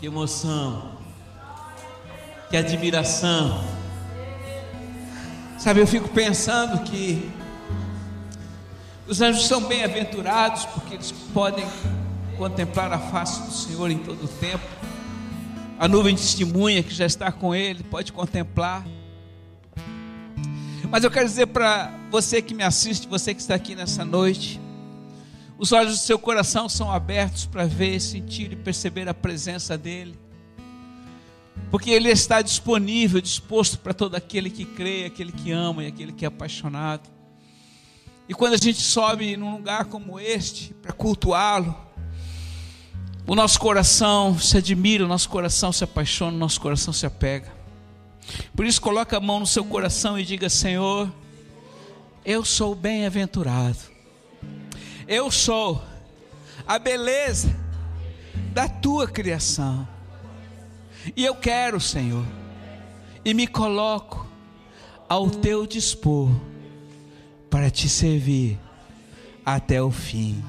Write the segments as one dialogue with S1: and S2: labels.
S1: Que emoção. Que admiração. Sabe, eu fico pensando que os anjos são bem-aventurados porque eles podem contemplar a face do Senhor em todo o tempo. A nuvem testemunha que já está com ele pode contemplar. Mas eu quero dizer para você que me assiste, você que está aqui nessa noite, os olhos do seu coração são abertos para ver, sentir e perceber a presença dEle. Porque Ele está disponível, disposto para todo aquele que crê, aquele que ama e aquele que é apaixonado. E quando a gente sobe num lugar como este, para cultuá-lo, o nosso coração se admira, o nosso coração se apaixona, o nosso coração se apega. Por isso, coloque a mão no seu coração e diga: Senhor, eu sou bem-aventurado eu sou a beleza da tua criação. E eu quero, Senhor, e me coloco ao teu dispor para te servir até o fim.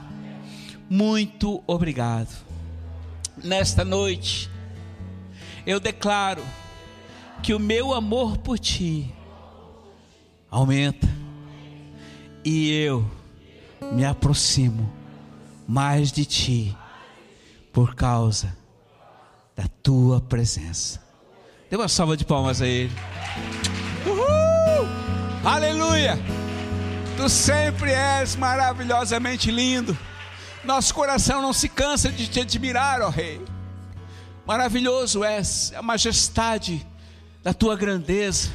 S1: Muito obrigado. Nesta noite, eu declaro que o meu amor por ti aumenta e eu me aproximo mais de ti por causa da tua presença. Dê uma salva de palmas a ele. Uhul! Aleluia! Tu sempre és maravilhosamente lindo. Nosso coração não se cansa de te admirar, ó Rei. Maravilhoso és a majestade da tua grandeza,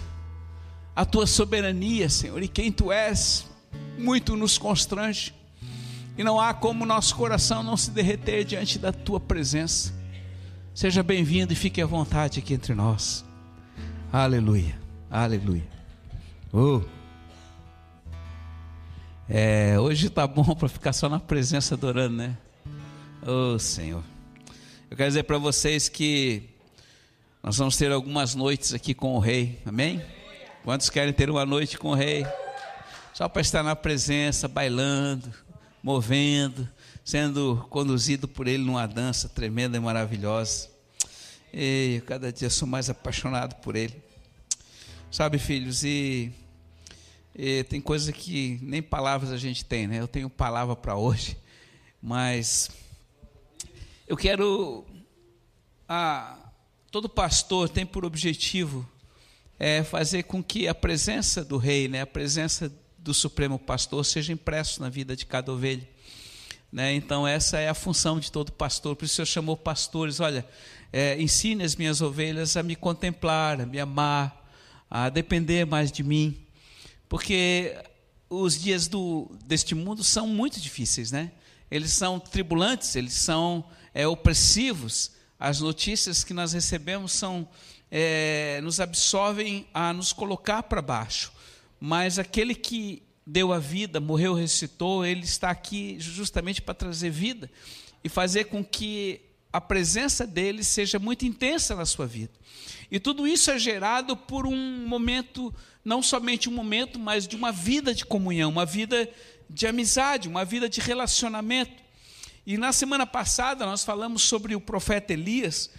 S1: a tua soberania, Senhor, e quem tu és muito nos constrange. E não há como nosso coração não se derreter diante da tua presença. Seja bem-vindo e fique à vontade aqui entre nós. Aleluia, aleluia. Oh. É, hoje está bom para ficar só na presença adorando, né? Oh Senhor. Eu quero dizer para vocês que nós vamos ter algumas noites aqui com o Rei, amém? Quantos querem ter uma noite com o Rei? Só para estar na presença, bailando, movendo, sendo conduzido por Ele numa dança tremenda e maravilhosa. E cada dia sou mais apaixonado por Ele. Sabe, filhos, e, e tem coisa que nem palavras a gente tem, né? Eu tenho palavra para hoje, mas eu quero. Todo pastor tem por objetivo é, fazer com que a presença do Rei, né, a presença do Supremo Pastor seja impresso na vida de cada ovelha. Né? Então, essa é a função de todo pastor. Por isso, o Senhor chamou pastores: olha, é, ensine as minhas ovelhas a me contemplar, a me amar, a depender mais de mim. Porque os dias do, deste mundo são muito difíceis, né? Eles são tribulantes, eles são é, opressivos. As notícias que nós recebemos são é, nos absorvem a nos colocar para baixo mas aquele que deu a vida, morreu, ressuscitou, ele está aqui justamente para trazer vida e fazer com que a presença dele seja muito intensa na sua vida. E tudo isso é gerado por um momento, não somente um momento, mas de uma vida de comunhão, uma vida de amizade, uma vida de relacionamento. E na semana passada nós falamos sobre o profeta Elias,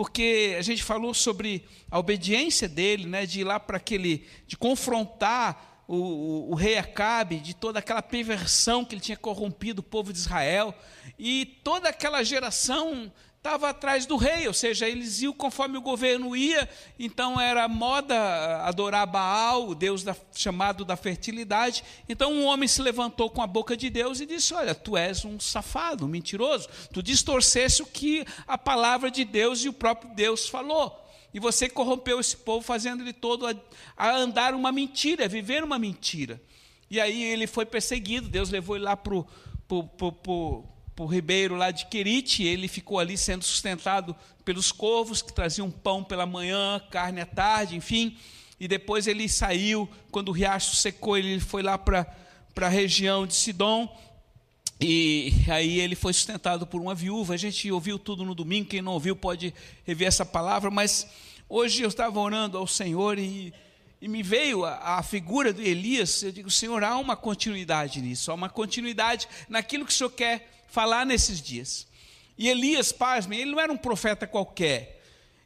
S1: porque a gente falou sobre a obediência dele, né, de ir lá para aquele, de confrontar o, o, o, rei Acabe, de toda aquela perversão que ele tinha corrompido o povo de Israel, e toda aquela geração estava atrás do rei, ou seja, eles iam conforme o governo ia, então era moda adorar Baal, o deus da, chamado da fertilidade. Então um homem se levantou com a boca de Deus e disse: Olha, tu és um safado, um mentiroso, tu distorcesse o que a palavra de Deus e o próprio Deus falou. E você corrompeu esse povo, fazendo ele todo a, a andar uma mentira, a viver uma mentira. E aí ele foi perseguido, Deus levou ele lá para o o ribeiro lá de Querite, ele ficou ali sendo sustentado pelos corvos que traziam pão pela manhã, carne à tarde, enfim. E depois ele saiu, quando o riacho secou, ele foi lá para a região de Sidom. E aí ele foi sustentado por uma viúva. A gente ouviu tudo no domingo, quem não ouviu pode rever essa palavra, mas hoje eu estava orando ao Senhor e, e me veio a, a, figura de Elias. Eu digo, Senhor, há uma continuidade nisso, há uma continuidade naquilo que o Senhor quer falar nesses dias. E Elias, pasmem, ele não era um profeta qualquer.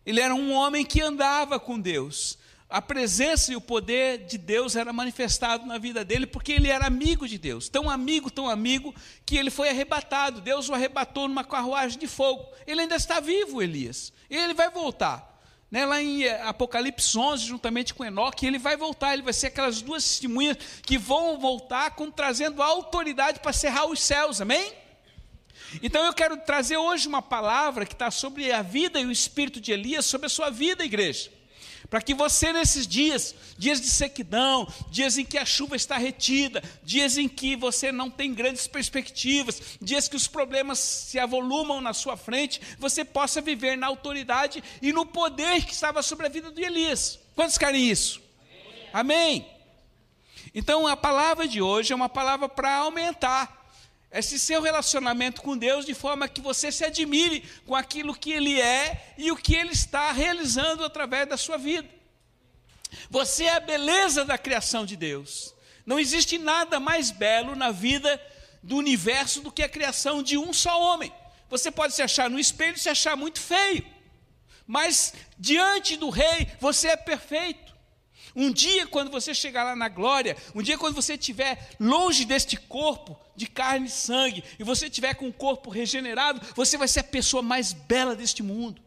S1: Ele era um homem que andava com Deus. A presença e o poder de Deus era manifestado na vida dele, porque ele era amigo de Deus. Tão amigo, tão amigo, que ele foi arrebatado. Deus o arrebatou numa carruagem de fogo. Ele ainda está vivo, Elias. Ele vai voltar. Né, lá em Apocalipse 11, juntamente com Enoque, ele vai voltar, ele vai ser aquelas duas testemunhas que vão voltar com, trazendo autoridade para cerrar os céus, amém? Então eu quero trazer hoje uma palavra que está sobre a vida e o espírito de Elias, sobre a sua vida, igreja. Para que você, nesses dias, dias de sequidão, dias em que a chuva está retida, dias em que você não tem grandes perspectivas, dias que os problemas se avolumam na sua frente, você possa viver na autoridade e no poder que estava sobre a vida de Elias. Quantos querem isso? Amém. Amém. Então a palavra de hoje é uma palavra para aumentar esse seu relacionamento com Deus, de forma que você se admire com aquilo que Ele é e o que Ele está realizando através da sua vida. Você é a beleza da criação de Deus. Não existe nada mais belo na vida do universo do que a criação de um só homem. Você pode se achar no espelho e se achar muito feio, mas diante do Rei você é perfeito. Um dia, quando você chegar lá na glória, um dia, quando você estiver longe deste corpo de carne e sangue, e você estiver com o corpo regenerado, você vai ser a pessoa mais bela deste mundo.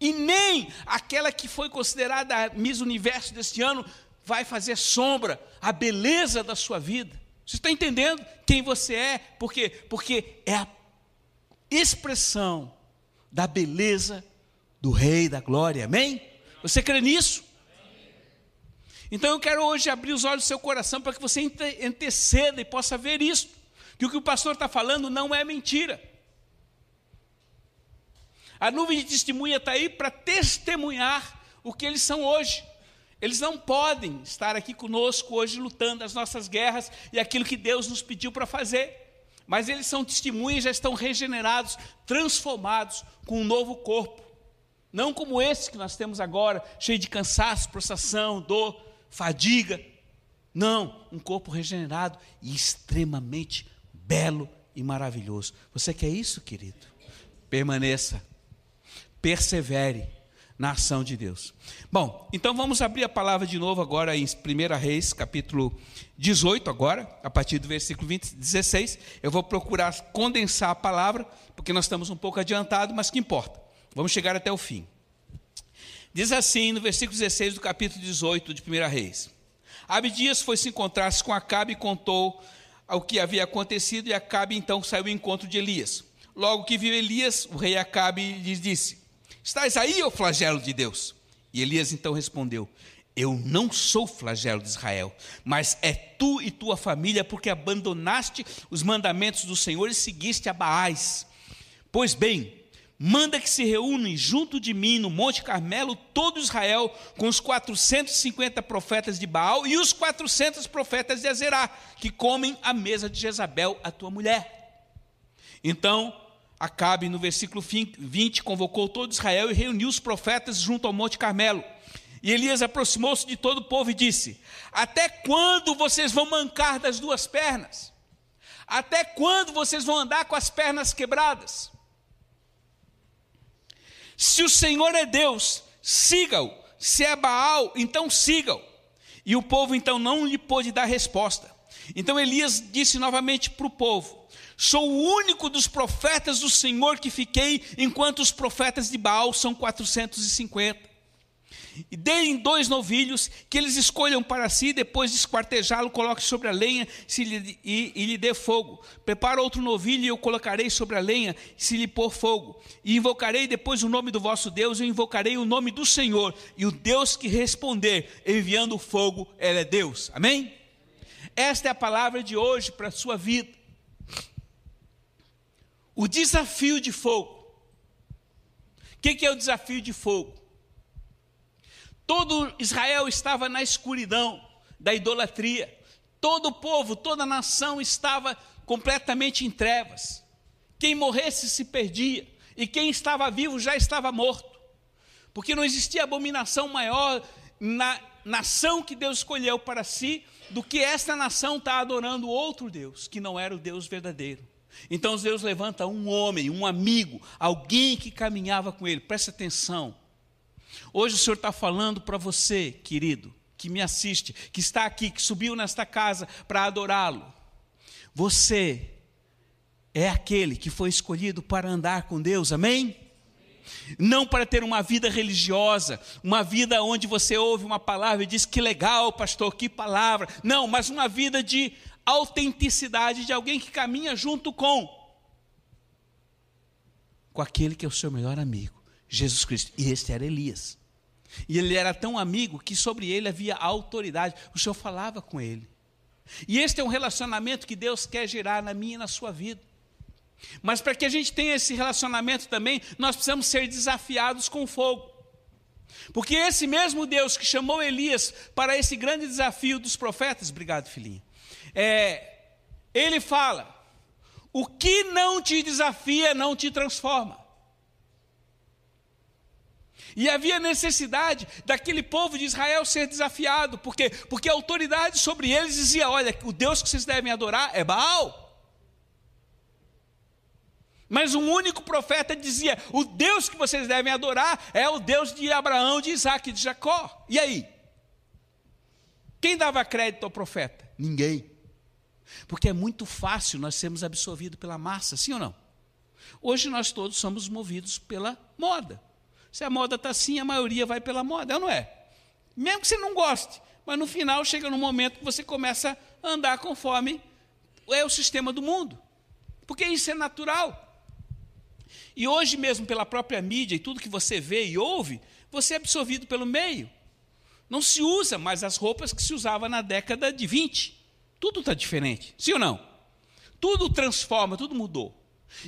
S1: E nem aquela que foi considerada a Miss Universo deste ano vai fazer sombra à beleza da sua vida. Você está entendendo quem você é? Por quê? Porque é a expressão da beleza do Rei da Glória. Amém? Você crê nisso? Então eu quero hoje abrir os olhos do seu coração para que você anteceda e possa ver isso. Que o que o pastor está falando não é mentira. A nuvem de testemunha está aí para testemunhar o que eles são hoje. Eles não podem estar aqui conosco hoje lutando as nossas guerras e aquilo que Deus nos pediu para fazer. Mas eles são testemunhas, já estão regenerados, transformados com um novo corpo. Não como esse que nós temos agora, cheio de cansaço, prostração, dor, fadiga. Não, um corpo regenerado e extremamente belo e maravilhoso. Você quer isso, querido? Permaneça, persevere na ação de Deus. Bom, então vamos abrir a palavra de novo agora em 1 Reis, capítulo 18, agora, a partir do versículo 20, 16. Eu vou procurar condensar a palavra, porque nós estamos um pouco adiantados, mas que importa. Vamos chegar até o fim. Diz assim no versículo 16 do capítulo 18 de 1 Reis: Abdias foi se encontrar-se com Acabe e contou o que havia acontecido, e Acabe então saiu ao encontro de Elias. Logo que viu Elias, o rei Acabe lhe disse: Estás aí, ó flagelo de Deus? E Elias então respondeu: Eu não sou flagelo de Israel, mas é tu e tua família, porque abandonaste os mandamentos do Senhor e seguiste a Baás. Pois bem, manda que se reúnem junto de mim no Monte Carmelo todo Israel com os 450 profetas de Baal e os 400 profetas de Azerá, que comem a mesa de Jezabel, a tua mulher. Então, Acabe, no versículo 20, convocou todo Israel e reuniu os profetas junto ao Monte Carmelo. E Elias aproximou-se de todo o povo e disse: Até quando vocês vão mancar das duas pernas? Até quando vocês vão andar com as pernas quebradas? Se o Senhor é Deus, siga-o. Se é Baal, então siga-o. E o povo então não lhe pôde dar resposta. Então Elias disse novamente para o povo: Sou o único dos profetas do Senhor que fiquei, enquanto os profetas de Baal são 450. E deem dois novilhos, que eles escolham para si, depois de esquartejá-lo, coloque sobre a lenha se lhe, e, e, lhe dê fogo. Prepara outro novilho e eu colocarei sobre a lenha, se lhe pôr fogo. E invocarei depois o nome do vosso Deus, e invocarei o nome do Senhor, e o Deus que responder, enviando fogo, ele é Deus. Amém? Esta é a palavra de hoje para a sua vida. O desafio de fogo. O que é o desafio de fogo? Todo Israel estava na escuridão da idolatria. Todo o povo, toda a nação estava completamente em trevas. Quem morresse se perdia, e quem estava vivo já estava morto. Porque não existia abominação maior na nação que Deus escolheu para si do que esta nação está adorando outro Deus, que não era o Deus verdadeiro. Então Deus levanta um homem, um amigo, alguém que caminhava com ele. Preste atenção. Hoje o Senhor está falando para você, querido, que me assiste, que está aqui, que subiu nesta casa para adorá-lo. Você é aquele que foi escolhido para andar com Deus, amém? Não para ter uma vida religiosa, uma vida onde você ouve uma palavra e diz que legal, pastor, que palavra. Não, mas uma vida de autenticidade de alguém que caminha junto com com aquele que é o seu melhor amigo, Jesus Cristo. E este era Elias. E ele era tão amigo que sobre ele havia autoridade. O Senhor falava com ele. E este é um relacionamento que Deus quer gerar na minha e na sua vida. Mas para que a gente tenha esse relacionamento também, nós precisamos ser desafiados com fogo. Porque esse mesmo Deus que chamou Elias para esse grande desafio dos profetas, obrigado, filhinha, é, ele fala: o que não te desafia não te transforma. E havia necessidade daquele povo de Israel ser desafiado, porque porque a autoridade sobre eles dizia: olha, o Deus que vocês devem adorar é Baal. Mas um único profeta dizia: o Deus que vocês devem adorar é o Deus de Abraão, de Isaac e de Jacó. E aí? Quem dava crédito ao profeta? Ninguém. Porque é muito fácil nós sermos absorvidos pela massa, sim ou não? Hoje nós todos somos movidos pela moda. Se a moda está assim, a maioria vai pela moda, é não é? Mesmo que você não goste, mas no final chega no momento que você começa a andar conforme é o sistema do mundo. Porque isso é natural. E hoje mesmo, pela própria mídia e tudo que você vê e ouve, você é absorvido pelo meio. Não se usa mais as roupas que se usava na década de 20. Tudo está diferente, sim ou não? Tudo transforma, tudo mudou.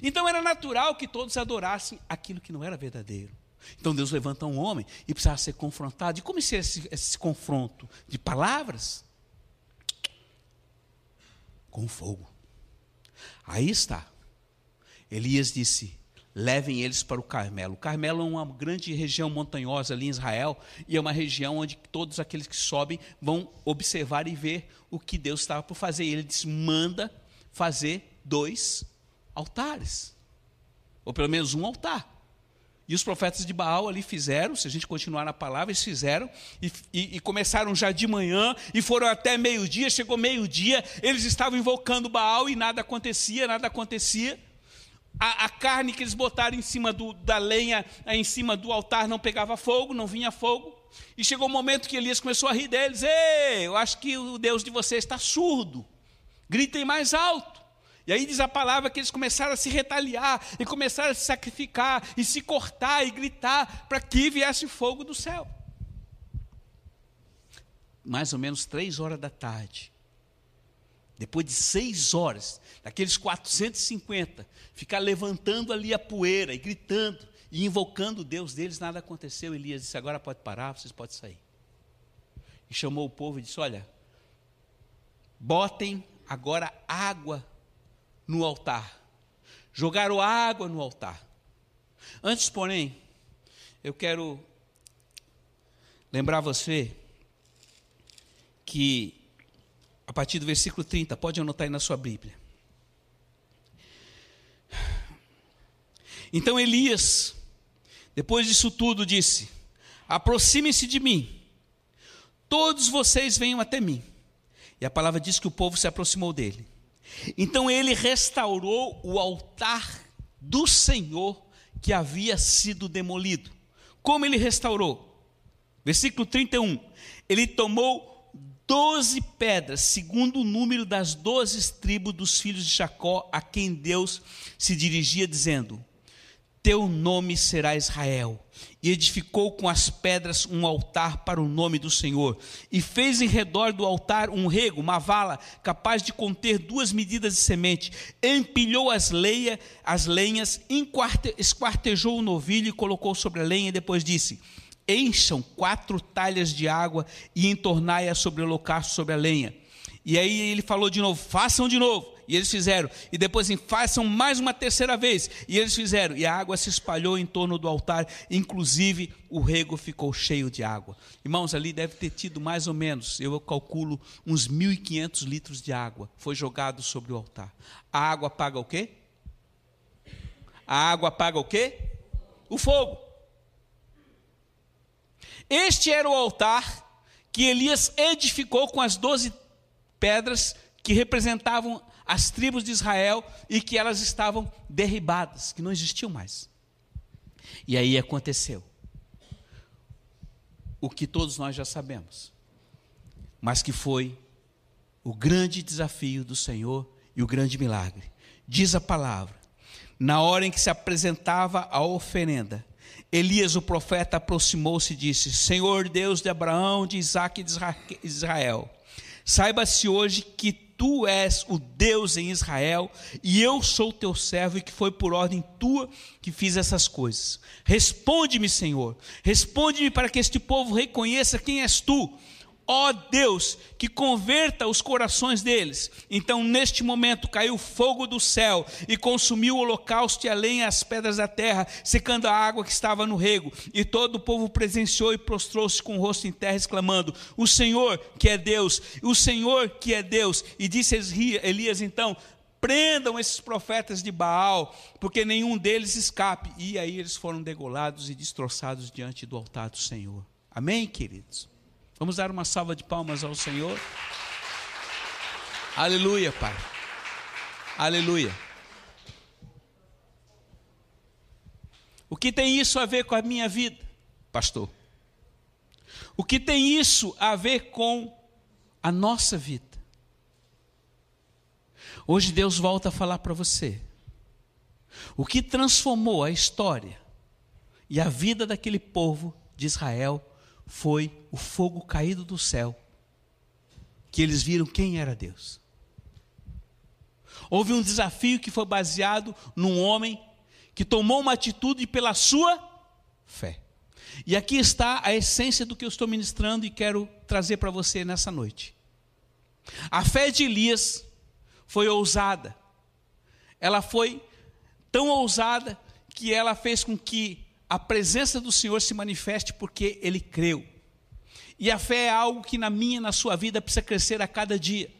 S1: Então era natural que todos adorassem aquilo que não era verdadeiro. Então Deus levanta um homem e precisava ser confrontado. E como ser esse, esse confronto? De palavras? Com fogo. Aí está. Elias disse: levem eles para o Carmelo. O Carmelo é uma grande região montanhosa ali em Israel e é uma região onde todos aqueles que sobem vão observar e ver o que Deus estava por fazer. E ele diz: manda fazer dois altares, ou pelo menos um altar. E os profetas de Baal ali fizeram, se a gente continuar na palavra, eles fizeram, e, e, e começaram já de manhã, e foram até meio-dia, chegou meio-dia, eles estavam invocando Baal e nada acontecia, nada acontecia a, a, carne que eles botaram em cima do, da lenha, em cima do altar, não pegava fogo, não vinha fogo. E chegou o um momento que Elias começou a rir deles: Ei, eu acho que o Deus de vocês está surdo, gritem mais alto. E aí diz a palavra que eles começaram a se retaliar, e começaram a se sacrificar, e se cortar, e gritar, para que viesse fogo do céu. Mais ou menos três horas da tarde, depois de seis horas, daqueles 450, ficar levantando ali a poeira e gritando e invocando o Deus deles, nada aconteceu. Elias disse: agora pode parar, vocês podem sair. E chamou o povo e disse: Olha, botem agora água no altar. Jogaram água no altar. Antes, porém, eu quero lembrar você que a partir do versículo 30, pode anotar aí na sua Bíblia. Então Elias, depois disso tudo, disse: Aproxime-se de mim, todos vocês venham até mim. E a palavra diz que o povo se aproximou dele. Então ele restaurou o altar do Senhor que havia sido demolido. Como ele restaurou? Versículo 31. Ele tomou doze pedras, segundo o número das doze tribos dos filhos de Jacó, a quem Deus se dirigia, dizendo: Teu nome será Israel. E edificou com as pedras um altar para o nome do Senhor. E fez em redor do altar um rego, uma vala, capaz de conter duas medidas de semente. Empilhou as, leia, as lenhas, esquartejou o novilho e colocou sobre a lenha, e depois disse: encham quatro talhas de água e entornai-a sobre o holocausto, sobre a lenha. E aí ele falou de novo: façam de novo. E eles fizeram. E depois assim, façam mais uma terceira vez. E eles fizeram. E a água se espalhou em torno do altar. Inclusive o rego ficou cheio de água. Irmãos, ali deve ter tido mais ou menos, eu calculo, uns 1.500 litros de água. Foi jogado sobre o altar. A água paga o quê? A água apaga o quê? O fogo. Este era o altar que Elias edificou com as doze pedras que representavam as tribos de Israel e que elas estavam derribadas, que não existiam mais. E aí aconteceu o que todos nós já sabemos, mas que foi o grande desafio do Senhor e o grande milagre. Diz a palavra: na hora em que se apresentava a oferenda, Elias, o profeta, aproximou-se e disse: Senhor Deus de Abraão, de Isaac e de Israel, saiba-se hoje que tu és o Deus em Israel, e eu sou teu servo, e que foi por ordem tua que fiz essas coisas. Responde-me, Senhor, responde-me para que este povo reconheça quem és tu ó Deus, que converta os corações deles. Então, neste momento, caiu fogo do céu e consumiu o holocausto e a lenha as pedras da terra, secando a água que estava no rego. E todo o povo presenciou e prostrou-se com o rosto em terra, exclamando: O Senhor que é Deus, o Senhor que é Deus. E disse Elias então: prendam esses profetas de Baal, porque nenhum deles escape. E aí eles foram degolados e destroçados diante do altar do Senhor. Amém, queridos? Vamos dar uma salva de palmas ao Senhor. Aleluia, Pai. Aleluia. O que tem isso a ver com a minha vida, pastor? O que tem isso a ver com a nossa vida? Hoje Deus volta a falar para você. O que transformou a história e a vida daquele povo de Israel foi o fogo caído do céu, que eles viram quem era Deus. Houve um desafio que foi baseado num homem que tomou uma atitude pela sua fé. E aqui está a essência do que eu estou ministrando e quero trazer para você nessa noite. A fé de Elias foi ousada. Ela foi tão ousada que ela fez com que a presença do Senhor se manifeste porque ele creu. E a fé é algo que na minha na sua vida precisa crescer a cada dia.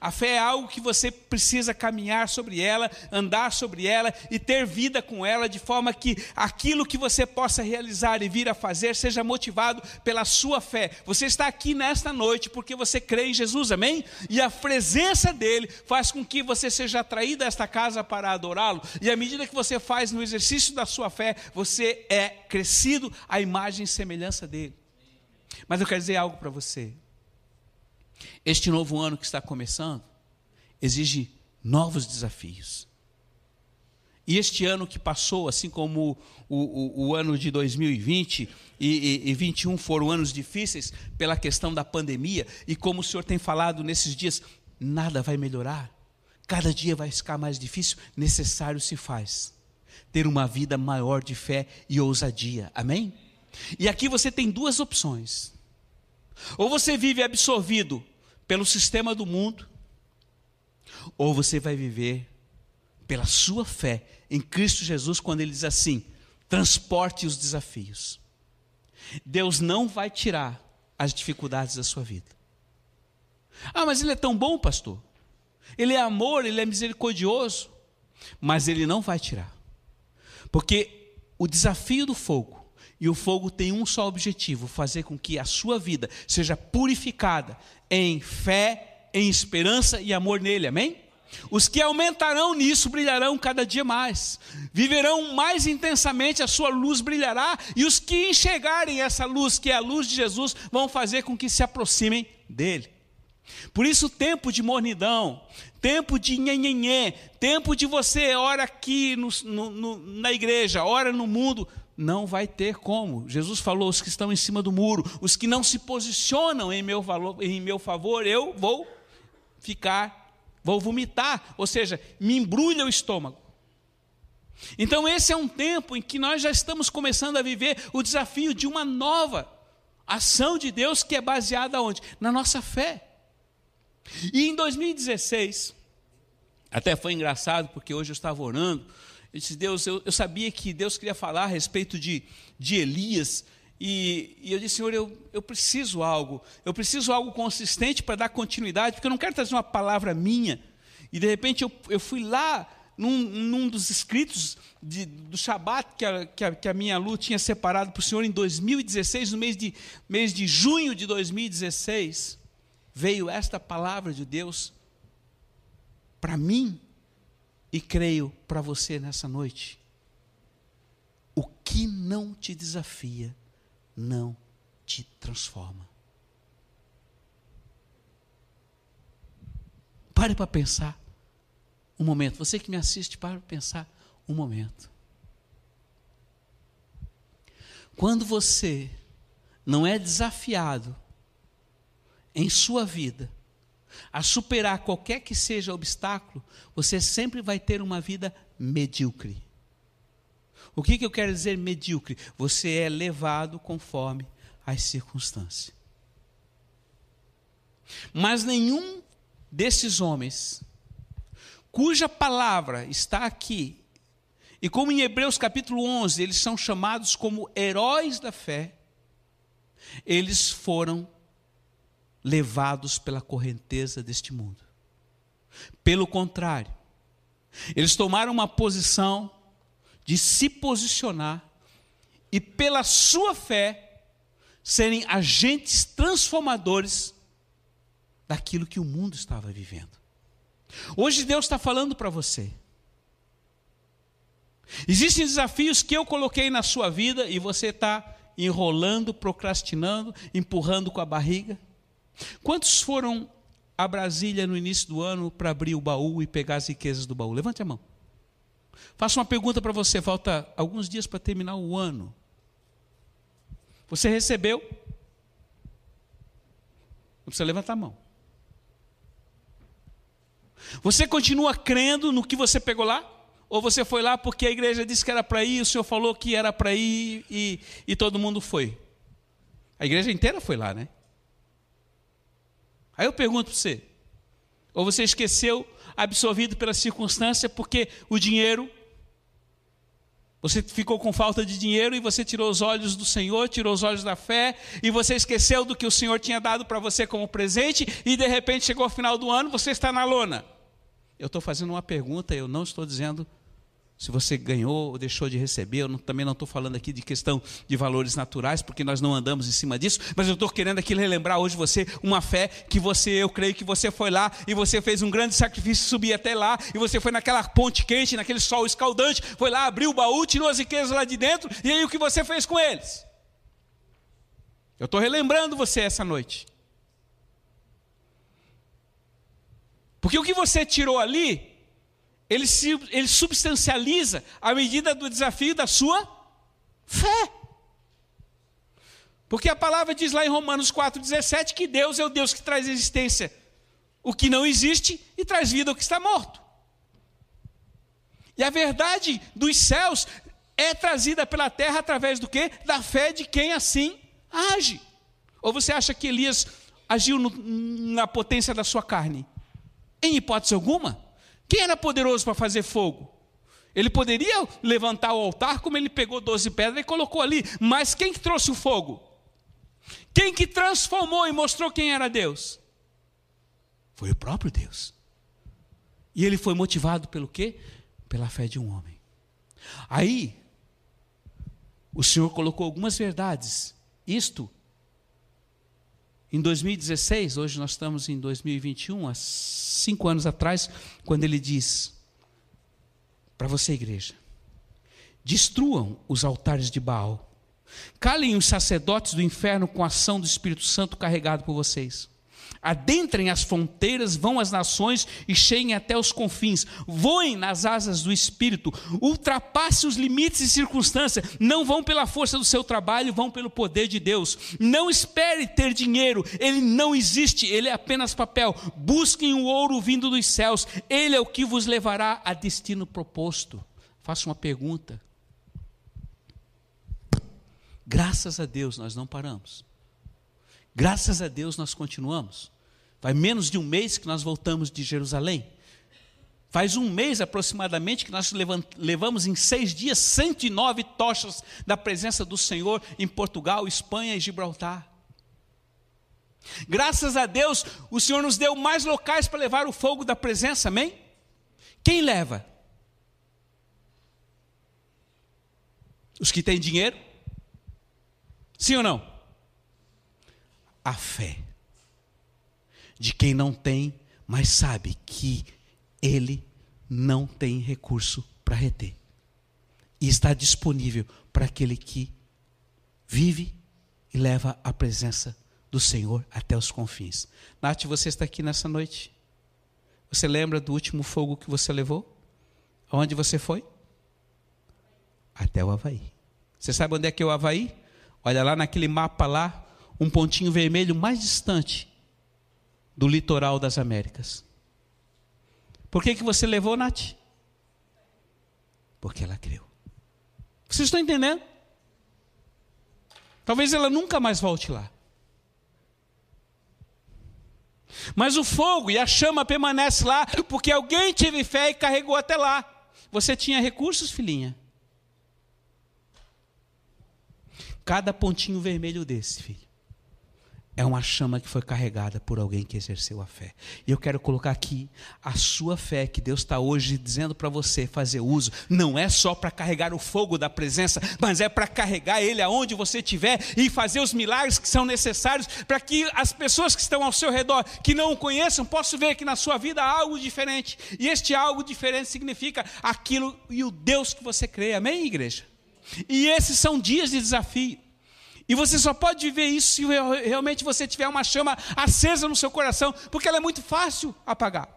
S1: A fé é algo que você precisa caminhar sobre ela, andar sobre ela e ter vida com ela, de forma que aquilo que você possa realizar e vir a fazer seja motivado pela sua fé. Você está aqui nesta noite porque você crê em Jesus, amém? E a presença dele faz com que você seja atraído a esta casa para adorá-lo. E à medida que você faz no exercício da sua fé, você é crescido à imagem e semelhança dele. Mas eu quero dizer algo para você. Este novo ano que está começando exige novos desafios. E este ano que passou, assim como o, o, o ano de 2020 e, e, 21 foram anos difíceis pela questão da pandemia, e como o Senhor tem falado nesses dias, nada vai melhorar, cada dia vai ficar mais difícil, necessário se faz ter uma vida maior de fé e ousadia, amém? E aqui você tem duas opções: ou você vive absorvido pelo sistema do mundo, ou você vai viver pela sua fé em Cristo Jesus, quando Ele diz assim: transporte os desafios. Deus não vai tirar as dificuldades da sua vida. Ah, mas Ele é tão bom, pastor. Ele é amor, Ele é misericordioso. Mas Ele não vai tirar. Porque o desafio do fogo e o fogo tem um só objetivo: fazer com que a sua vida seja purificada em fé, em esperança e amor nele. Amém? Os que aumentarão nisso brilharão cada dia mais, viverão mais intensamente, a sua luz brilhará, e os que enxergarem essa luz, que é a luz de Jesus, vão fazer com que se aproximem dele. Por isso, tempo de mornidão, tempo de nhenhenhê, tempo de você ora aqui no, no, no, na igreja, ora no mundo, não vai ter como. Jesus falou: os que estão em cima do muro, os que não se posicionam em meu, valor, em meu favor, eu vou ficar, vou vomitar, ou seja, me embrulha o estômago. Então, esse é um tempo em que nós já estamos começando a viver o desafio de uma nova ação de Deus que é baseada onde? Na nossa fé. E em 2016, até foi engraçado, porque hoje eu estava orando eu disse, Deus, eu, eu sabia que Deus queria falar a respeito de, de Elias, e, e, eu disse, Senhor, eu, eu preciso algo, eu preciso algo consistente para dar continuidade, porque eu não quero trazer uma palavra minha. E de repente eu, eu fui lá num, num dos escritos de, do Shabat que a, que, a, que a minha Lu tinha separado para o Senhor em 2016, no mês de, mês de junho de 2016, veio esta palavra de Deus para mim e creio para você nessa noite. O que não te desafia, não te transforma. Pare para pensar um momento. Você que me assiste, pare para pensar um momento. Quando você não é desafiado em sua vida a superar qualquer que seja obstáculo, você sempre vai ter uma vida medíocre. O que, que eu quero dizer medíocre? Você é levado conforme as circunstâncias. Mas nenhum desses homens, cuja palavra está aqui, e como em Hebreus capítulo 11, eles são chamados como heróis da fé, eles foram levados pela correnteza deste mundo. Pelo contrário, eles tomaram uma posição de se posicionar e, pela sua fé, serem agentes transformadores daquilo que o mundo estava vivendo. Hoje Deus está falando para você. Existem desafios que eu coloquei na sua vida e você está enrolando, procrastinando, empurrando com a barriga. Quantos foram a Brasília no início do ano para abrir o baú e pegar as riquezas do baú? Levante a mão. Faço uma pergunta para você, falta alguns dias para terminar o ano. Você recebeu? Não precisa levantar a mão. Você continua crendo no que você pegou lá? Ou você foi lá porque a igreja disse que era para ir, o senhor falou que era para ir e, e todo mundo foi? A igreja inteira foi lá, né? Aí eu pergunto para você: ou você esqueceu, absorvido pela circunstância, porque o dinheiro, você ficou com falta de dinheiro e você tirou os olhos do Senhor, tirou os olhos da fé, e você esqueceu do que o Senhor tinha dado para você como presente, e de repente chegou ao final do ano, você está na lona. Eu estou fazendo uma pergunta, eu não estou dizendo se você ganhou ou deixou de receber, eu não, também não estou falando aqui de questão de valores naturais, porque nós não andamos em cima disso, mas eu estou querendo aqui relembrar hoje você uma fé que você, eu creio que você foi lá e você fez um grande sacrifício, subir até lá, e você foi naquela ponte quente, naquele sol escaldante, foi lá, abriu o baú, tirou as riquezas lá de dentro, e aí o que você fez com eles? Eu estou relembrando você essa noite. Porque o que você tirou ali, ele, se, ele substancializa à medida do desafio da sua fé. Porque a palavra diz lá em Romanos 4,17 que Deus é o Deus que traz existência o que não existe e traz vida ao que está morto. E a verdade dos céus é trazida pela terra através do quê? Da fé de quem assim age. Ou você acha que Elias agiu no, na potência da sua carne? Em hipótese alguma. Quem era poderoso para fazer fogo? Ele poderia levantar o altar, como ele pegou 12 pedras e colocou ali. Mas quem que trouxe o fogo? Quem que transformou e mostrou quem era Deus? Foi o próprio Deus. E ele foi motivado pelo quê? Pela fé de um homem. Aí, o Senhor colocou algumas verdades. Isto em 2016, hoje nós estamos em 2021, há cinco anos atrás, quando ele diz para você, igreja: destruam os altares de Baal, calem os sacerdotes do inferno com a ação do Espírito Santo carregado por vocês. Adentrem as fronteiras, vão às nações e cheguem até os confins. Voem nas asas do Espírito, ultrapassem os limites e circunstâncias. Não vão pela força do seu trabalho, vão pelo poder de Deus. Não espere ter dinheiro, ele não existe, ele é apenas papel. Busquem o ouro vindo dos céus, ele é o que vos levará a destino proposto. Faço uma pergunta. Graças a Deus nós não paramos. Graças a Deus nós continuamos. Faz menos de um mês que nós voltamos de Jerusalém. Faz um mês aproximadamente que nós levamos em seis dias 109 tochas da presença do Senhor em Portugal, Espanha e Gibraltar. Graças a Deus, o Senhor nos deu mais locais para levar o fogo da presença, amém? Quem leva? Os que têm dinheiro? Sim ou não? A fé de quem não tem, mas sabe que ele não tem recurso para reter. E está disponível para aquele que vive e leva a presença do Senhor até os confins. Nath, você está aqui nessa noite? Você lembra do último fogo que você levou? Aonde você foi? Até o Havaí. Você sabe onde é que é o Havaí? Olha lá naquele mapa lá, um pontinho vermelho mais distante do litoral das Américas. Por que, que você levou, Nath? Porque ela creu. Vocês estão entendendo? Talvez ela nunca mais volte lá. Mas o fogo e a chama permanece lá porque alguém teve fé e carregou até lá. Você tinha recursos, filhinha? Cada pontinho vermelho desse, filho, é uma chama que foi carregada por alguém que exerceu a fé. E eu quero colocar aqui a sua fé que Deus está hoje dizendo para você fazer uso. Não é só para carregar o fogo da presença, mas é para carregar ele aonde você estiver e fazer os milagres que são necessários para que as pessoas que estão ao seu redor, que não o conheçam, possam ver que na sua vida há algo diferente. E este algo diferente significa aquilo e o Deus que você crê. Amém, igreja? E esses são dias de desafio. E você só pode viver isso se realmente você tiver uma chama acesa no seu coração, porque ela é muito fácil apagar.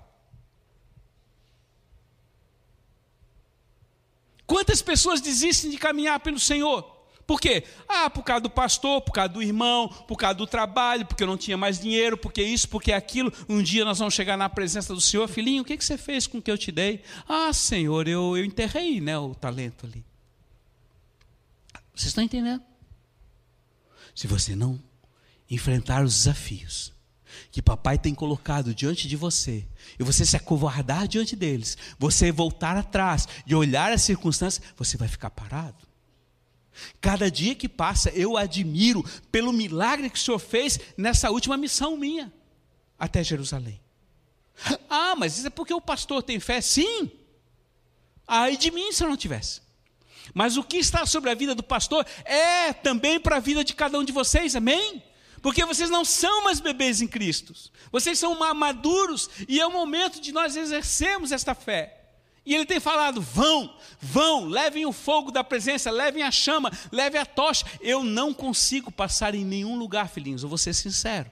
S1: Quantas pessoas desistem de caminhar pelo Senhor? Por quê? Ah, por causa do pastor, por causa do irmão, por causa do trabalho, porque eu não tinha mais dinheiro, porque isso, porque aquilo. Um dia nós vamos chegar na presença do Senhor, filhinho, o que, que você fez com o que eu te dei? Ah, Senhor, eu, eu enterrei né, o talento ali. Vocês estão entendendo? Se você não enfrentar os desafios que papai tem colocado diante de você, e você se acovardar diante deles, você voltar atrás e olhar as circunstâncias, você vai ficar parado. Cada dia que passa, eu admiro pelo milagre que o Senhor fez nessa última missão minha até Jerusalém. Ah, mas isso é porque o pastor tem fé? Sim. Ai de mim se eu não tivesse. Mas o que está sobre a vida do pastor é também para a vida de cada um de vocês, amém? Porque vocês não são mais bebês em Cristo, vocês são maduros e é o momento de nós exercermos esta fé. E ele tem falado: vão, vão, levem o fogo da presença, levem a chama, levem a tocha. Eu não consigo passar em nenhum lugar, filhinhos, eu vou ser sincero,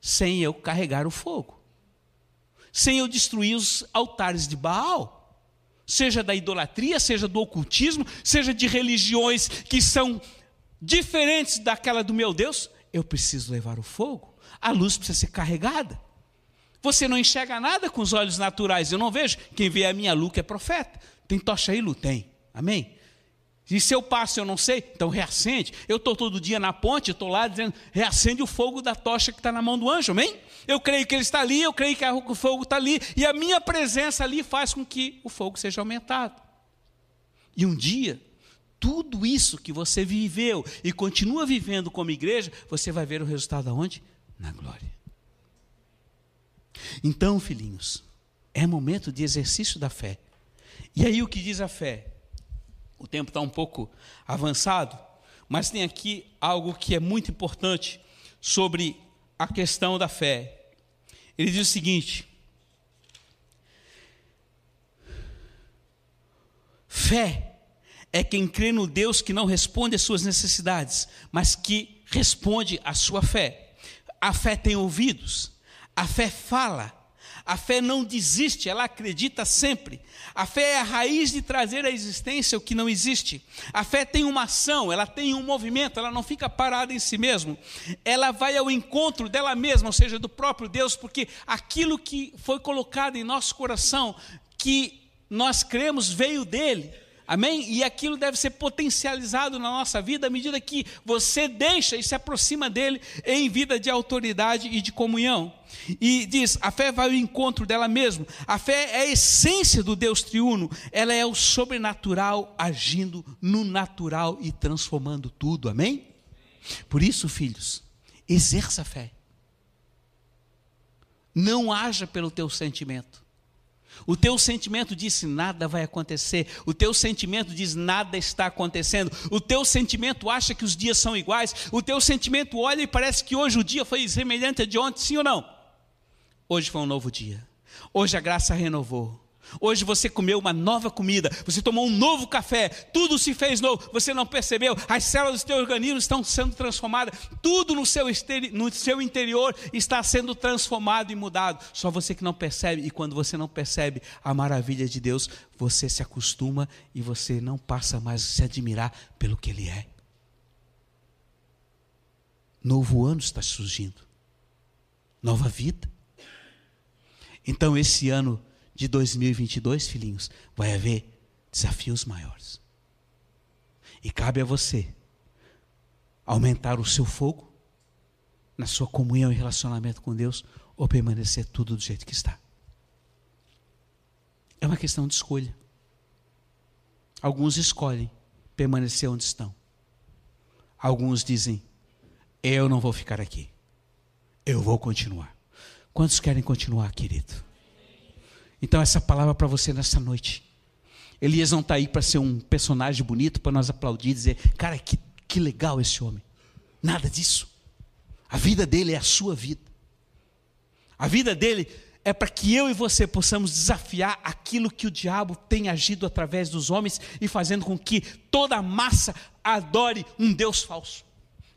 S1: sem eu carregar o fogo, sem eu destruir os altares de Baal seja da idolatria, seja do ocultismo, seja de religiões que são diferentes daquela do meu Deus, eu preciso levar o fogo. A luz precisa ser carregada. Você não enxerga nada com os olhos naturais. Eu não vejo. Quem vê a minha luz é profeta. Tem tocha aí, Lu? Tem. Amém? E se eu passo eu não sei, então reacende. Eu estou todo dia na ponte, estou lá dizendo, reacende o fogo da tocha que está na mão do anjo, amém? Eu creio que ele está ali, eu creio que o fogo está ali, e a minha presença ali faz com que o fogo seja aumentado. E um dia, tudo isso que você viveu e continua vivendo como igreja, você vai ver o resultado aonde? Na glória. Então, filhinhos, é momento de exercício da fé. E aí o que diz a fé? O tempo está um pouco avançado, mas tem aqui algo que é muito importante sobre a questão da fé. Ele diz o seguinte: fé é quem crê no Deus que não responde às suas necessidades, mas que responde à sua fé. A fé tem ouvidos, a fé fala, a fé não desiste, ela acredita sempre. A fé é a raiz de trazer à existência o que não existe. A fé tem uma ação, ela tem um movimento, ela não fica parada em si mesma. Ela vai ao encontro dela mesma, ou seja, do próprio Deus, porque aquilo que foi colocado em nosso coração, que nós cremos, veio dele. Amém? E aquilo deve ser potencializado na nossa vida à medida que você deixa e se aproxima dele em vida de autoridade e de comunhão. E diz: a fé vai ao encontro dela mesma. A fé é a essência do Deus triuno. Ela é o sobrenatural agindo no natural e transformando tudo. Amém? Por isso, filhos, exerça a fé. Não haja pelo teu sentimento. O teu sentimento diz nada vai acontecer. O teu sentimento diz nada está acontecendo. O teu sentimento acha que os dias são iguais. O teu sentimento olha e parece que hoje o dia foi semelhante a de ontem, sim ou não? Hoje foi um novo dia. Hoje a graça renovou. Hoje você comeu uma nova comida, você tomou um novo café, tudo se fez novo, você não percebeu, as células do teu organismo estão sendo transformadas, tudo no seu, no seu interior está sendo transformado e mudado. Só você que não percebe, e quando você não percebe a maravilha de Deus, você se acostuma e você não passa mais a se admirar pelo que Ele é. Novo ano está surgindo, nova vida. Então, esse ano de 2022, filhinhos, vai haver desafios maiores. E cabe a você aumentar o seu fogo na sua comunhão e relacionamento com Deus ou permanecer tudo do jeito que está. É uma questão de escolha. Alguns escolhem permanecer onde estão. Alguns dizem: Eu não vou ficar aqui. Eu vou continuar. Quantos querem continuar, querido? Então, essa palavra para você nessa noite. Elias não está aí para ser um personagem bonito, para nós aplaudir e dizer, cara, que, que legal esse homem. Nada disso. A vida dele é a sua vida. A vida dele é para que eu e você possamos desafiar aquilo que o diabo tem agido através dos homens e fazendo com que toda a massa adore um Deus falso.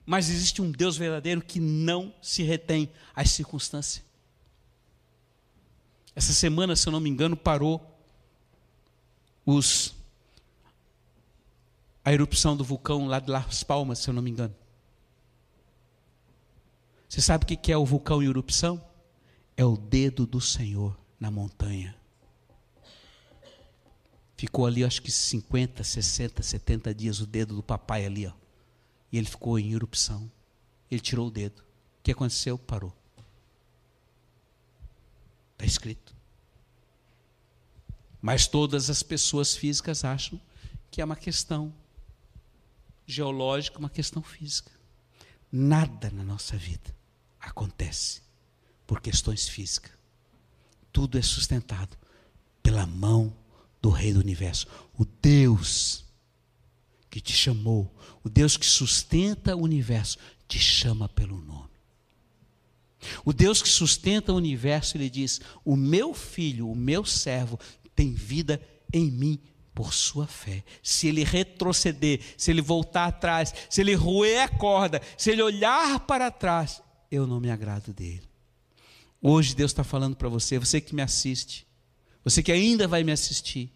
S1: Mas existe um Deus verdadeiro que não se retém às circunstâncias. Essa semana, se eu não me engano, parou os a erupção do vulcão lá de Las Palmas, se eu não me engano. Você sabe o que é o vulcão em erupção? É o dedo do Senhor na montanha. Ficou ali, acho que 50, 60, 70 dias o dedo do papai ali, ó. E ele ficou em erupção. Ele tirou o dedo. O que aconteceu? Parou. Está escrito. Mas todas as pessoas físicas acham que é uma questão geológica, uma questão física. Nada na nossa vida acontece por questões físicas. Tudo é sustentado pela mão do Rei do Universo, o Deus que te chamou, o Deus que sustenta o universo, te chama pelo nome. O Deus que sustenta o universo, ele diz: O meu filho, o meu servo, tem vida em mim por sua fé. Se ele retroceder, se ele voltar atrás, se ele roer a corda, se ele olhar para trás, eu não me agrado dele. Hoje Deus está falando para você, você que me assiste, você que ainda vai me assistir.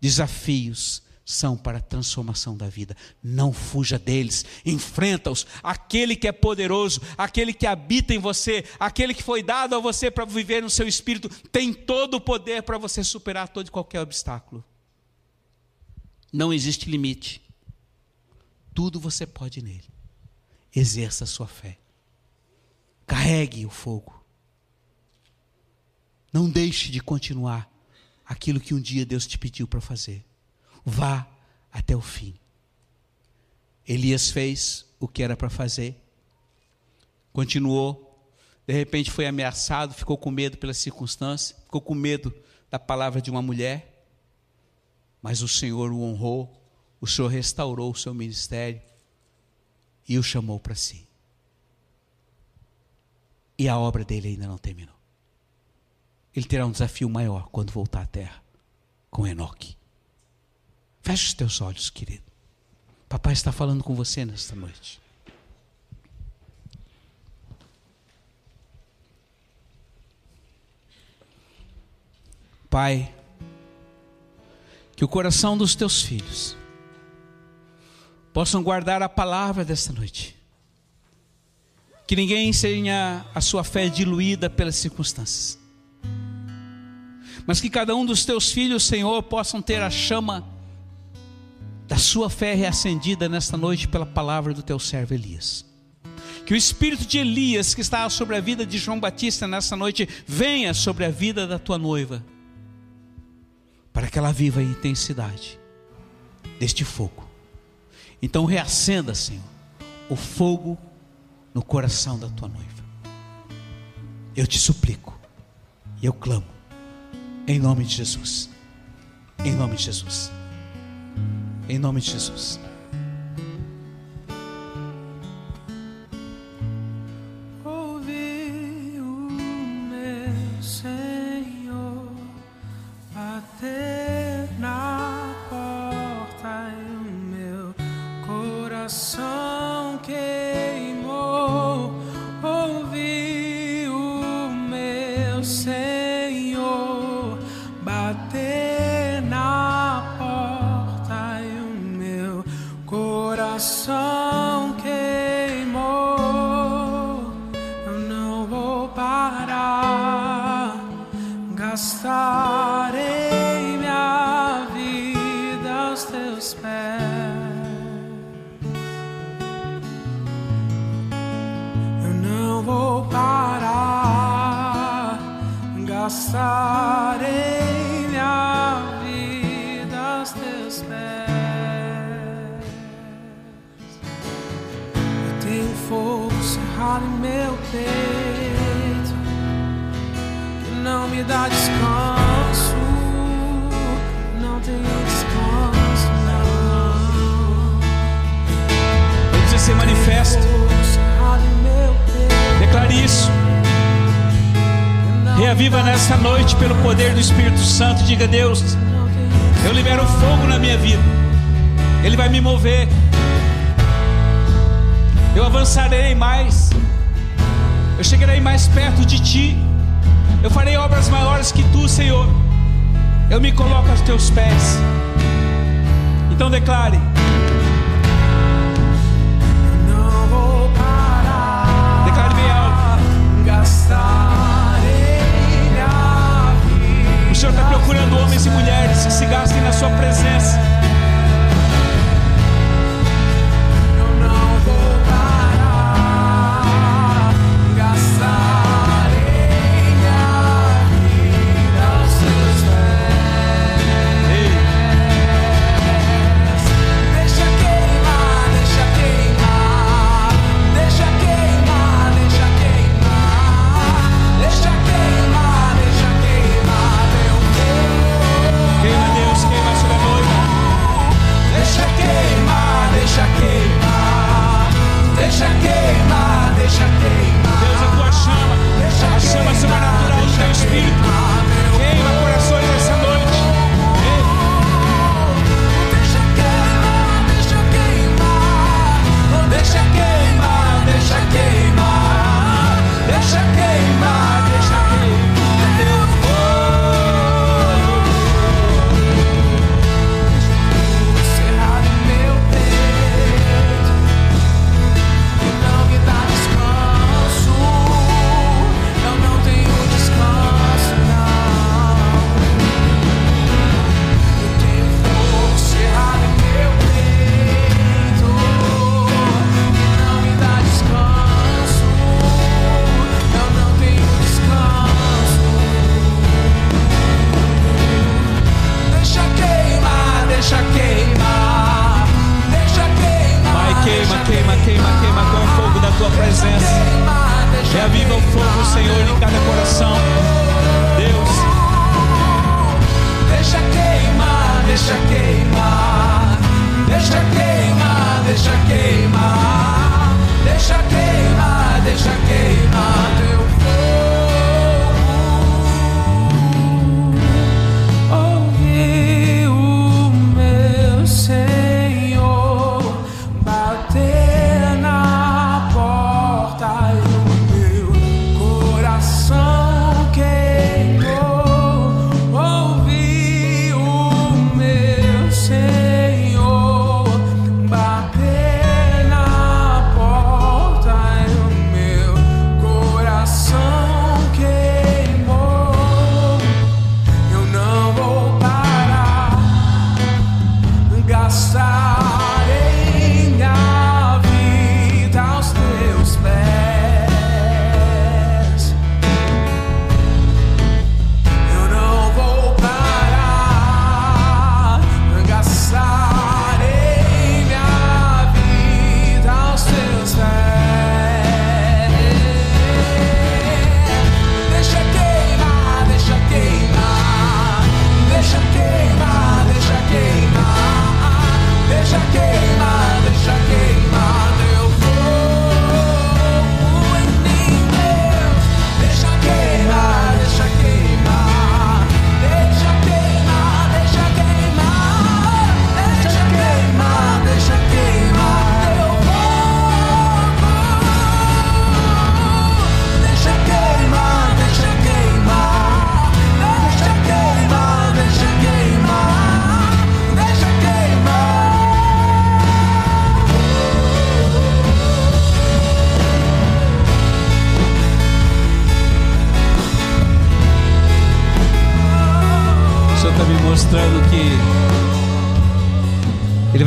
S1: Desafios, são para a transformação da vida. Não fuja deles, enfrenta-os. Aquele que é poderoso, aquele que habita em você, aquele que foi dado a você para viver no seu espírito, tem todo o poder para você superar todo e qualquer obstáculo. Não existe limite. Tudo você pode nele. Exerça a sua fé. Carregue o fogo. Não deixe de continuar aquilo que um dia Deus te pediu para fazer vá até o fim. Elias fez o que era para fazer, continuou, de repente foi ameaçado, ficou com medo pela circunstância, ficou com medo da palavra de uma mulher, mas o Senhor o honrou, o Senhor restaurou o seu ministério e o chamou para si. E a obra dele ainda não terminou. Ele terá um desafio maior quando voltar à terra com Enoque. Feche os teus olhos, querido. Papai está falando com você nesta noite. Pai, que o coração dos teus filhos possam guardar a palavra desta noite. Que ninguém tenha a sua fé diluída pelas circunstâncias. Mas que cada um dos teus filhos, Senhor, possam ter a chama sua fé reacendida nesta noite pela palavra do teu servo Elias. Que o espírito de Elias que está sobre a vida de João Batista nessa noite venha sobre a vida da tua noiva, para que ela viva a intensidade deste fogo. Então reacenda, Senhor, o fogo no coração da tua noiva. Eu te suplico e eu clamo,
S2: Em nome de Jesus. Em nome de Jesus. Em nome de Jesus. passarei a vida aos teus pés. Eu tenho fogo cerrado em meu peito que não me dá descanso, não tenho descanso não.
S1: Deus se manifesta.
S2: Declare
S1: isso
S2: diga: Deus, eu libero fogo na minha vida, Ele vai me mover, eu avançarei mais, eu chegarei mais perto de Ti, eu farei obras maiores que Tu, Senhor, eu me coloco aos Teus pés. Então declare. Senhor está procurando homens e mulheres que se gastem na Sua presença.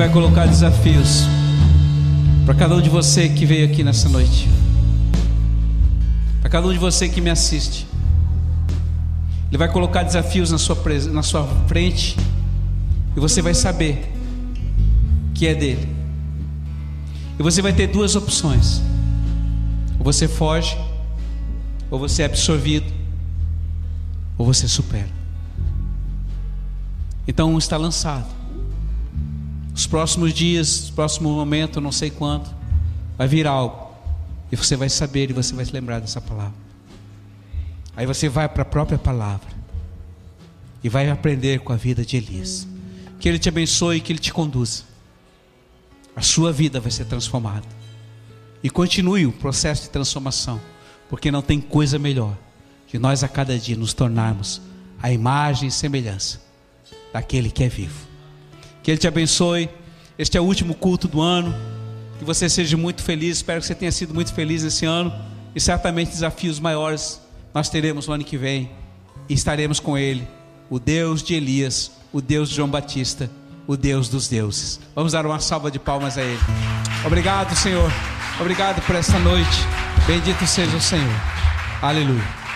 S1: Vai colocar desafios para cada um de você que veio aqui nessa noite, para cada um de você que me assiste. Ele vai colocar desafios na sua, na sua frente e você vai saber que é dele. E você vai ter duas opções: ou você foge, ou você é absorvido, ou você supera. Então está lançado. Os próximos dias, próximo momento, não sei quanto, vai vir algo. E você vai saber e você vai se lembrar dessa palavra. Aí você vai para a própria palavra. E vai aprender com a vida de Elias. Que ele te abençoe e que ele te conduza. A sua vida vai ser transformada. E continue o processo de transformação. Porque não tem coisa melhor de nós a cada dia nos tornarmos a imagem e semelhança daquele que é vivo. Que Ele te abençoe. Este é o último culto do ano. Que você seja muito feliz. Espero que você tenha sido muito feliz esse ano. E certamente desafios maiores nós teremos no ano que vem. E estaremos com Ele, o Deus de Elias, o Deus de João Batista, o Deus dos deuses. Vamos dar uma salva de palmas a Ele. Obrigado, Senhor. Obrigado por esta noite. Bendito seja o Senhor. Aleluia.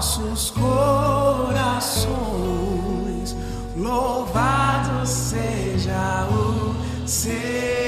S2: Nossos corações. Louvado seja o Senhor.